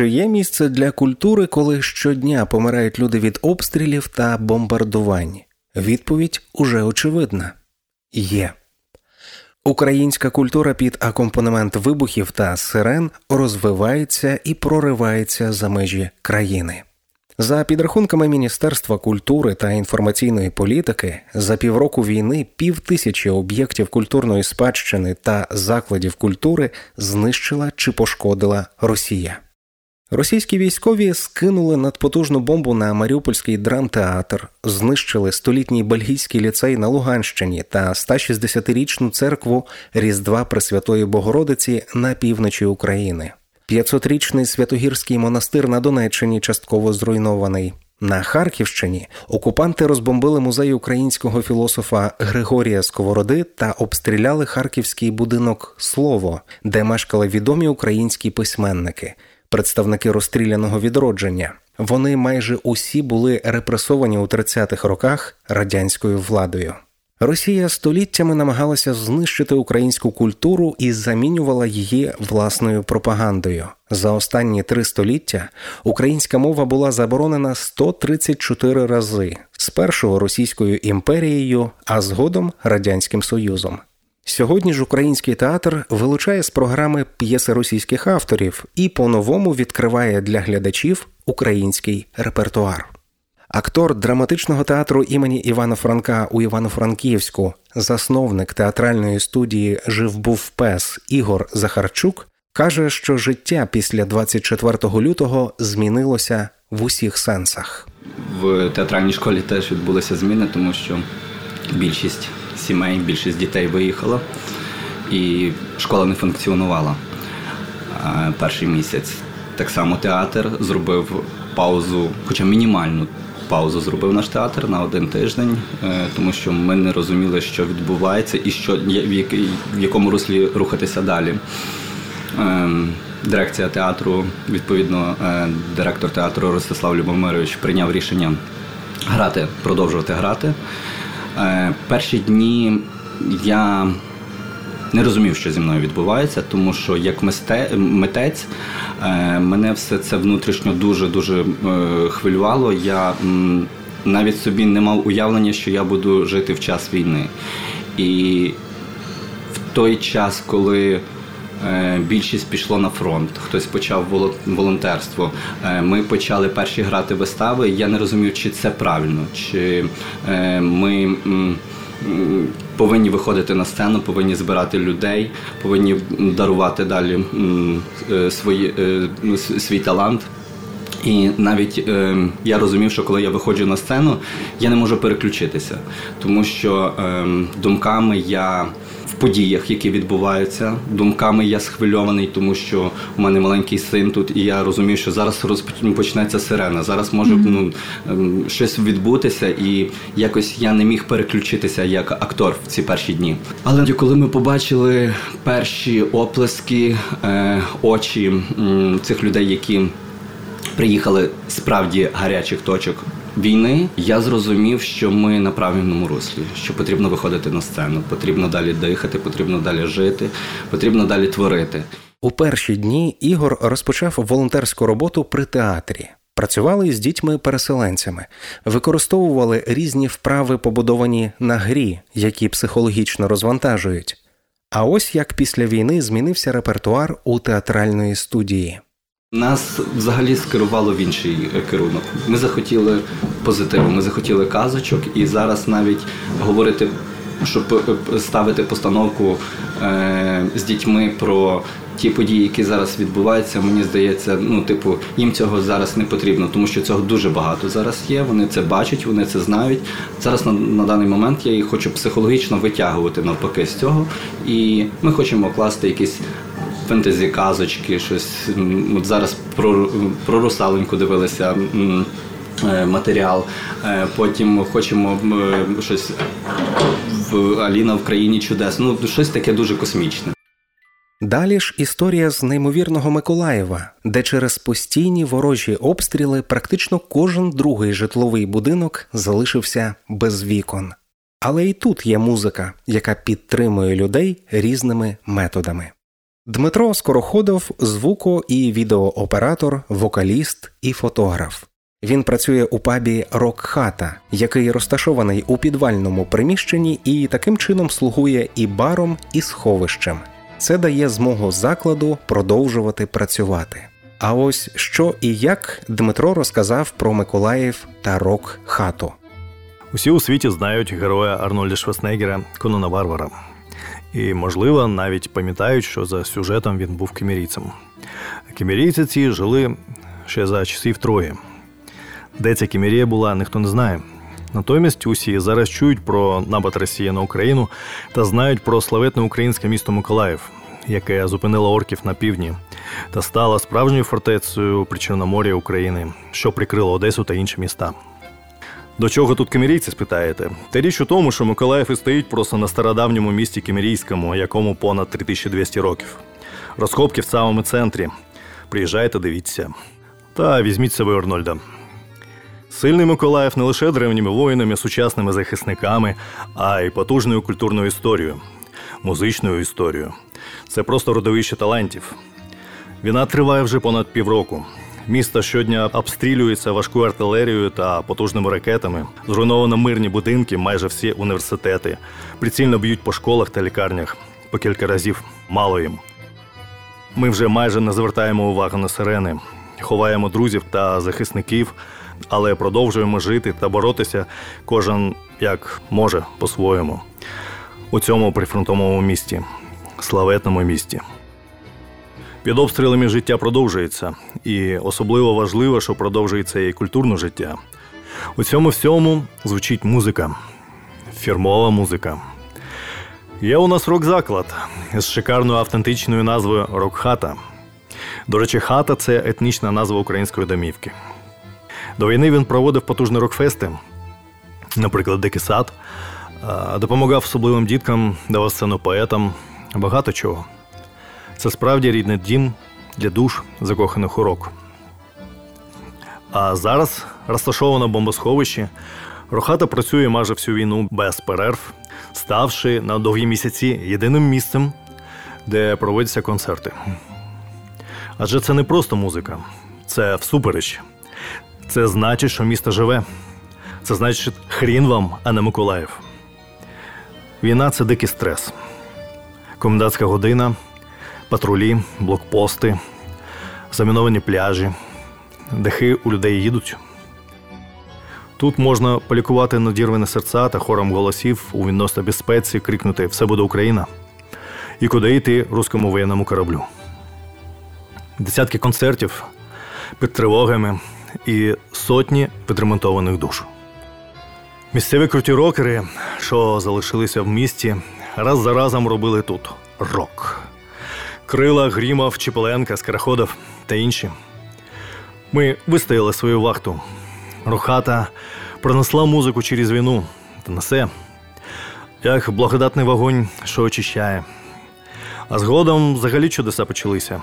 Чи є місце для культури, коли щодня помирають люди від обстрілів та бомбардувань? Відповідь уже очевидна є. Українська культура під акомпанемент вибухів та сирен розвивається і проривається за межі країни. За підрахунками Міністерства культури та інформаційної політики, за півроку війни півтисячі об'єктів культурної спадщини та закладів культури знищила чи пошкодила Росія. Російські військові скинули надпотужну бомбу на Маріупольський драмтеатр, знищили столітній бельгійський ліцей на Луганщині та 160-річну церкву Різдва Пресвятої Богородиці на півночі України. 500-річний Святогірський монастир на Донеччині частково зруйнований. На Харківщині окупанти розбомбили музей українського філософа Григорія Сковороди та обстріляли харківський будинок Слово, де мешкали відомі українські письменники представники розстріляного відродження. Вони майже усі були репресовані у 30-х роках радянською владою. Росія століттями намагалася знищити українську культуру і замінювала її власною пропагандою. За останні три століття українська мова була заборонена 134 рази спершу Російською імперією, а згодом радянським союзом. Сьогодні ж український театр вилучає з програми п'єси російських авторів і по-новому відкриває для глядачів український репертуар. Актор драматичного театру імені Івана Франка у Івано-Франківську, засновник театральної студії Жив був пес Ігор Захарчук, каже, що життя після 24 лютого змінилося в усіх сенсах. В театральній школі теж відбулися зміни, тому що більшість сімей, більшість дітей виїхала, і школа не функціонувала перший місяць. Так само театр зробив паузу, хоча мінімальну паузу зробив наш театр на один тиждень, е, тому що ми не розуміли, що відбувається і що в якому руслі рухатися далі. Ем, дирекція театру, відповідно, е, директор театру Ростислав Любомирович прийняв рішення грати, продовжувати грати. Е, перші дні я не розумів, що зі мною відбувається, тому що як митець е, мене все це внутрішньо дуже-дуже е, хвилювало. Я навіть собі не мав уявлення, що я буду жити в час війни. І в той час, коли Більшість пішло на фронт, хтось почав волонтерство. Ми почали перші грати вистави. Я не розумів, чи це правильно, чи ми повинні виходити на сцену, повинні збирати людей, повинні дарувати далі е, свої, е, свій талант. І навіть е, я розумів, що коли я виходжу на сцену, я не можу переключитися, тому що е, думками я подіях, які відбуваються. Думками я схвильований, тому що у мене маленький син тут, і я розумію, що зараз розпочнеться сирена. Зараз може mm-hmm. ну, ем, щось відбутися, і якось я не міг переключитися як актор в ці перші дні. Але коли ми побачили перші оплески, е, очі е, цих людей, які приїхали справді гарячих точок війни я зрозумів, що ми на правильному руслі, що потрібно виходити на сцену, потрібно далі дихати, потрібно далі жити, потрібно далі творити. У перші дні Ігор розпочав волонтерську роботу при театрі. Працювали з дітьми-переселенцями, використовували різні вправи, побудовані на грі, які психологічно розвантажують. А ось як після війни змінився репертуар у театральної студії. Нас взагалі скерувало в інший керунок. Ми захотіли позитиву, ми захотіли казочок, і зараз навіть говорити, щоб ставити постановку е, з дітьми про ті події, які зараз відбуваються, мені здається, ну типу, їм цього зараз не потрібно, тому що цього дуже багато зараз є. Вони це бачать, вони це знають. Зараз на, на даний момент я їх хочу психологічно витягувати навпаки з цього, і ми хочемо класти якісь фентезі казочки, щось от зараз про про русаленьку дивилися е, матеріал. Е, потім хочемо щось в Аліна в країні чудес. Ну щось таке дуже космічне. Далі ж історія з неймовірного Миколаєва, де через постійні ворожі обстріли практично кожен другий житловий будинок залишився без вікон. Але і тут є музика, яка підтримує людей різними методами. Дмитро Скороходов звуко і відеооператор, вокаліст і фотограф. Він працює у пабі Рок-хата, який розташований у підвальному приміщенні і таким чином слугує і баром, і сховищем. Це дає змогу закладу продовжувати працювати. А ось що і як Дмитро розказав про Миколаїв та рок-хату. Усі у світі знають героя Арнольда Шварценеггера Конона Варвара. І, можливо, навіть пам'ятають, що за сюжетом він був кемерійцем. Кемерійці ці жили ще за часів Трої. Де ця кемерія була, ніхто не знає. Натомість усі зараз чують про напад Росії на Україну та знають про славетне українське місто Миколаїв, яке зупинило орків на півдні та стало справжньою фортецею при Чорномор'я України, що прикрило Одесу та інші міста. До чого тут кемерійці, спитаєте? Та річ у тому, що Миколаїв і стоїть просто на стародавньому місті Кемерійському, якому понад 3200 років. Розкопки в самому центрі. Приїжджайте, дивіться. Та візьміть себе Арнольда. Сильний Миколаїв не лише древніми воїнами, сучасними захисниками, а й потужною культурною історією, музичною історією. Це просто родовище талантів. Війна триває вже понад півроку. Місто щодня обстрілюється важкою артилерією та потужними ракетами. Зруйновано мирні будинки, майже всі університети. Прицільно б'ють по школах та лікарнях. По кілька разів мало їм. Ми вже майже не звертаємо увагу на сирени, ховаємо друзів та захисників, але продовжуємо жити та боротися кожен як може по-своєму у цьому прифронтовому місті, славетному місті. Під обстрілами життя продовжується, і особливо важливо, що продовжується і культурне життя. У цьому всьому звучить музика, фірмова музика. Є у нас рок-заклад з шикарною автентичною назвою Рок-хата. До речі, хата це етнічна назва української домівки. До війни він проводив потужні рок-фести, наприклад, Дикий сад, допомагав особливим діткам, давав сцену поетам, багато чого. Це справді рідний дім для душ, закоханих у рок. А зараз розташовано бомбосховище. Рохата працює майже всю війну без перерв, ставши на довгі місяці єдиним місцем, де проводяться концерти. Адже це не просто музика, це всупереч. Це значить, що місто живе. Це значить, хрін вам, а не Миколаїв. Війна це дикий стрес. Комендантська година патрулі, блокпости, заміновані пляжі, дахи у людей їдуть. Тут можна полікувати надірвані серця та хором голосів у відносно безпеці, крикнути Все буде Україна і куди йти руському воєнному кораблю. Десятки концертів під тривогами і сотні підремонтованих душ. Місцеві круті рокери, що залишилися в місті, раз за разом робили тут рок. Крила, Грімов, Чіпеленка, Скараходов та інші. Ми вистояли свою вахту. Рухата пронесла музику через війну та несе, як благодатний вогонь, що очищає. А згодом взагалі чудеса почалися.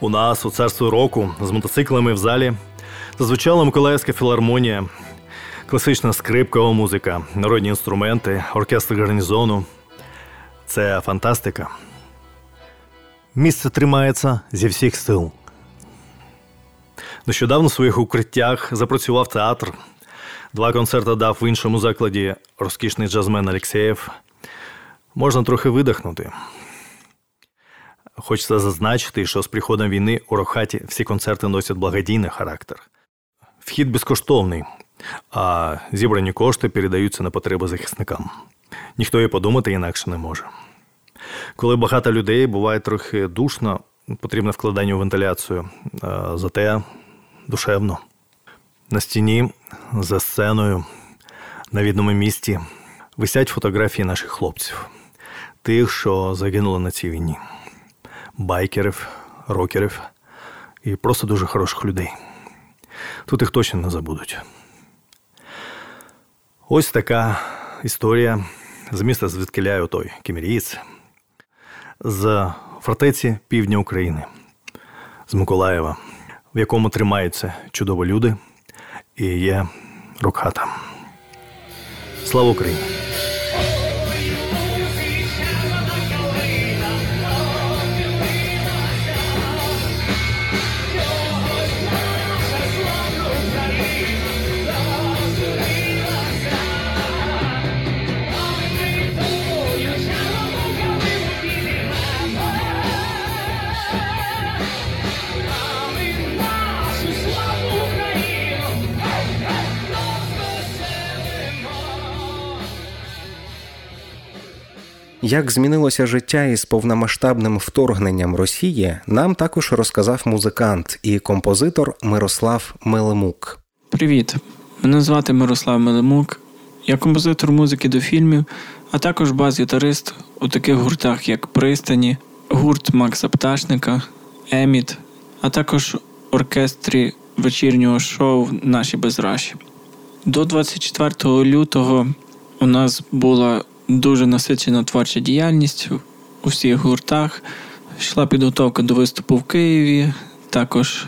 У нас у царстві року з мотоциклами в залі зазвучала Миколаївська філармонія, класична скрипкова музика, народні інструменти, оркестр гарнізону. Це фантастика. Місце тримається зі всіх сил. Нещодавно в своїх укриттях запрацював театр. Два концерти дав в іншому закладі розкішний джазмен Алексєєв. Можна трохи видихнути. Хочеться зазначити, що з приходом війни у Рохаті всі концерти носять благодійний характер. Вхід безкоштовний, а зібрані кошти передаються на потреби захисникам. Ніхто і подумати інакше не може. Коли багато людей буває трохи душно, потрібне вкладання у вентиляцію, зате душевно. На стіні, за сценою, на відному місці висять фотографії наших хлопців, тих, що загинули на цій війні, байкерів, рокерів і просто дуже хороших людей. Тут їх точно не забудуть. Ось така історія з міста звідкиляю той кімерієць з фортеці півдня України, з Миколаєва, в якому тримаються чудові люди і є рокхата. Слава Україні! Як змінилося життя із повномасштабним вторгненням Росії, нам також розказав музикант і композитор Мирослав Мелемук. Привіт, мене звати Мирослав Мелемук. Я композитор музики до фільмів, а також бас-гітарист у таких гуртах, як Пристані, гурт Макса Пташника, Еміт, а також оркестрі вечірнього шоу Наші безраші. До 24 лютого у нас була дуже насичена творча діяльність у всіх гуртах. Йшла підготовка до виступу в Києві. Також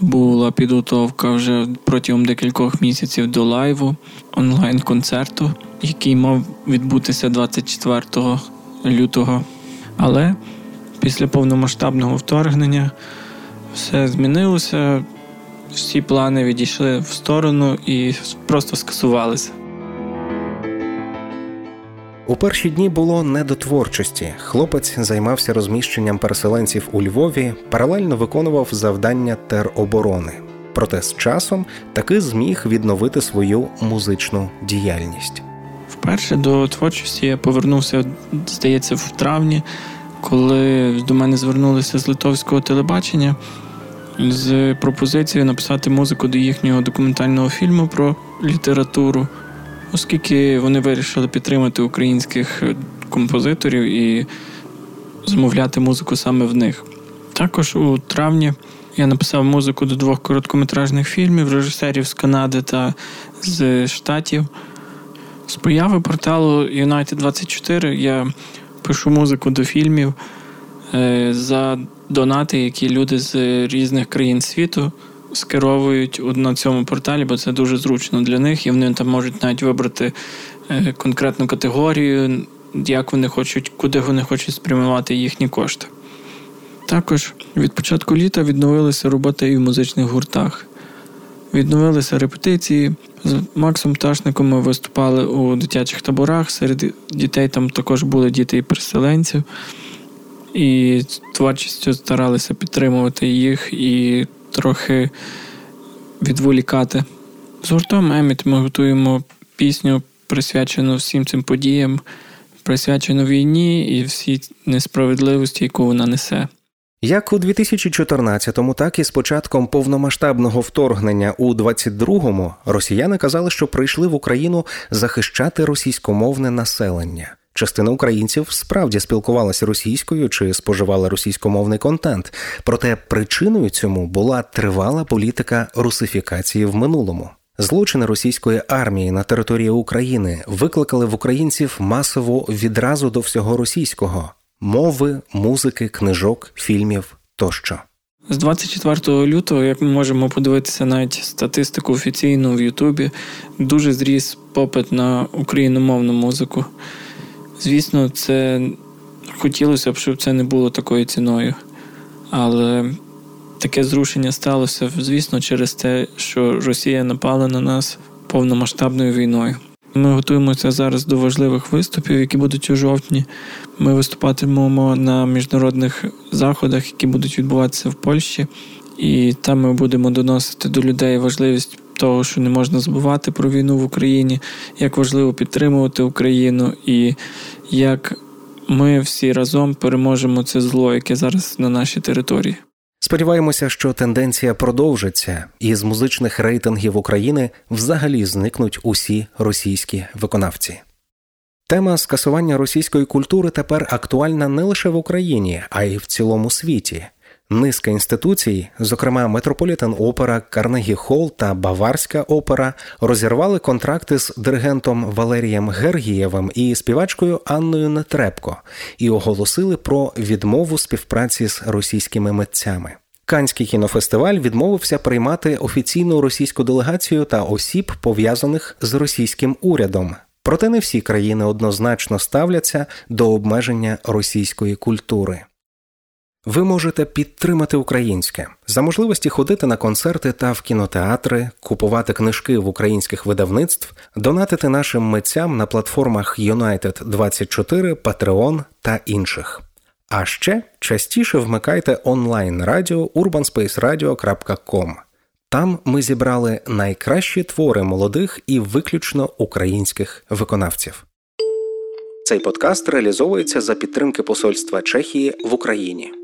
була підготовка вже протягом декількох місяців до лайву онлайн-концерту, який мав відбутися 24 лютого. Але після повномасштабного вторгнення все змінилося, всі плани відійшли в сторону і просто скасувалися. У перші дні було не до творчості. Хлопець займався розміщенням переселенців у Львові, паралельно виконував завдання тероборони. Проте з часом таки зміг відновити свою музичну діяльність. Вперше до творчості я повернувся, здається, в травні, коли до мене звернулися з литовського телебачення з пропозицією написати музику до їхнього документального фільму про літературу оскільки вони вирішили підтримати українських е, композиторів і замовляти музику саме в них. Також у травні я написав музику до двох короткометражних фільмів режисерів з Канади та з Штатів. З появи порталу United 24 я пишу музику до фільмів е, за донати, які люди з різних країн світу скеровують на цьому порталі, бо це дуже зручно для них, і вони там можуть навіть вибрати е, конкретну категорію, як вони хочуть, куди вони хочуть спрямувати їхні кошти. Також від початку літа відновилася робота і в музичних гуртах. Відновилися репетиції. З Максом Пташником ми виступали у дитячих таборах. Серед дітей там також були діти і переселенців. І творчістю старалися підтримувати їх і трохи відволікати. З гуртом Еміт ми готуємо пісню, присвячену всім цим подіям, присвячену війні і всій несправедливості, яку вона несе. Як у 2014-му, так і з початком повномасштабного вторгнення у 22-му росіяни казали, що прийшли в Україну захищати російськомовне населення. Частина українців справді спілкувалася російською чи споживала російськомовний контент, проте причиною цьому була тривала політика русифікації в минулому. Злочини російської армії на території України викликали в українців масову відразу до всього російського мови, музики, книжок, фільмів тощо. З 24 лютого, як ми можемо подивитися навіть статистику офіційну в Ютубі, дуже зріс попит на україномовну музику. Звісно, це хотілося б, щоб це не було такою ціною. Але таке зрушення сталося, звісно, через те, що Росія напала на нас повномасштабною війною. Ми готуємося зараз до важливих виступів, які будуть у жовтні. Ми виступатимемо на міжнародних заходах, які будуть відбуватися в Польщі, і там ми будемо доносити до людей важливість того, що не можна забувати про війну в Україні, як важливо підтримувати Україну і як ми всі разом переможемо це зло, яке зараз на нашій території. Сподіваємося, що тенденція продовжиться, і з музичних рейтингів України взагалі зникнуть усі російські виконавці. Тема скасування російської культури тепер актуальна не лише в Україні, а й в цілому світі. Низка інституцій, зокрема Метрополітен Опера, Карнегі Холл та Баварська опера, розірвали контракти з диригентом Валерієм Гергієвим і співачкою Анною Нетребко і оголосили про відмову співпраці з російськими митцями. Канський кінофестиваль відмовився приймати офіційну російську делегацію та осіб, пов'язаних з російським урядом. Проте не всі країни однозначно ставляться до обмеження російської культури. Ви можете підтримати українське за можливості ходити на концерти та в кінотеатри, купувати книжки в українських видавництв, донатити нашим митцям на платформах United 24 Patreon та інших. А ще частіше вмикайте онлайн радіо urbanspaceradio.com. Там ми зібрали найкращі твори молодих і виключно українських виконавців. Цей подкаст реалізовується за підтримки Посольства Чехії в Україні.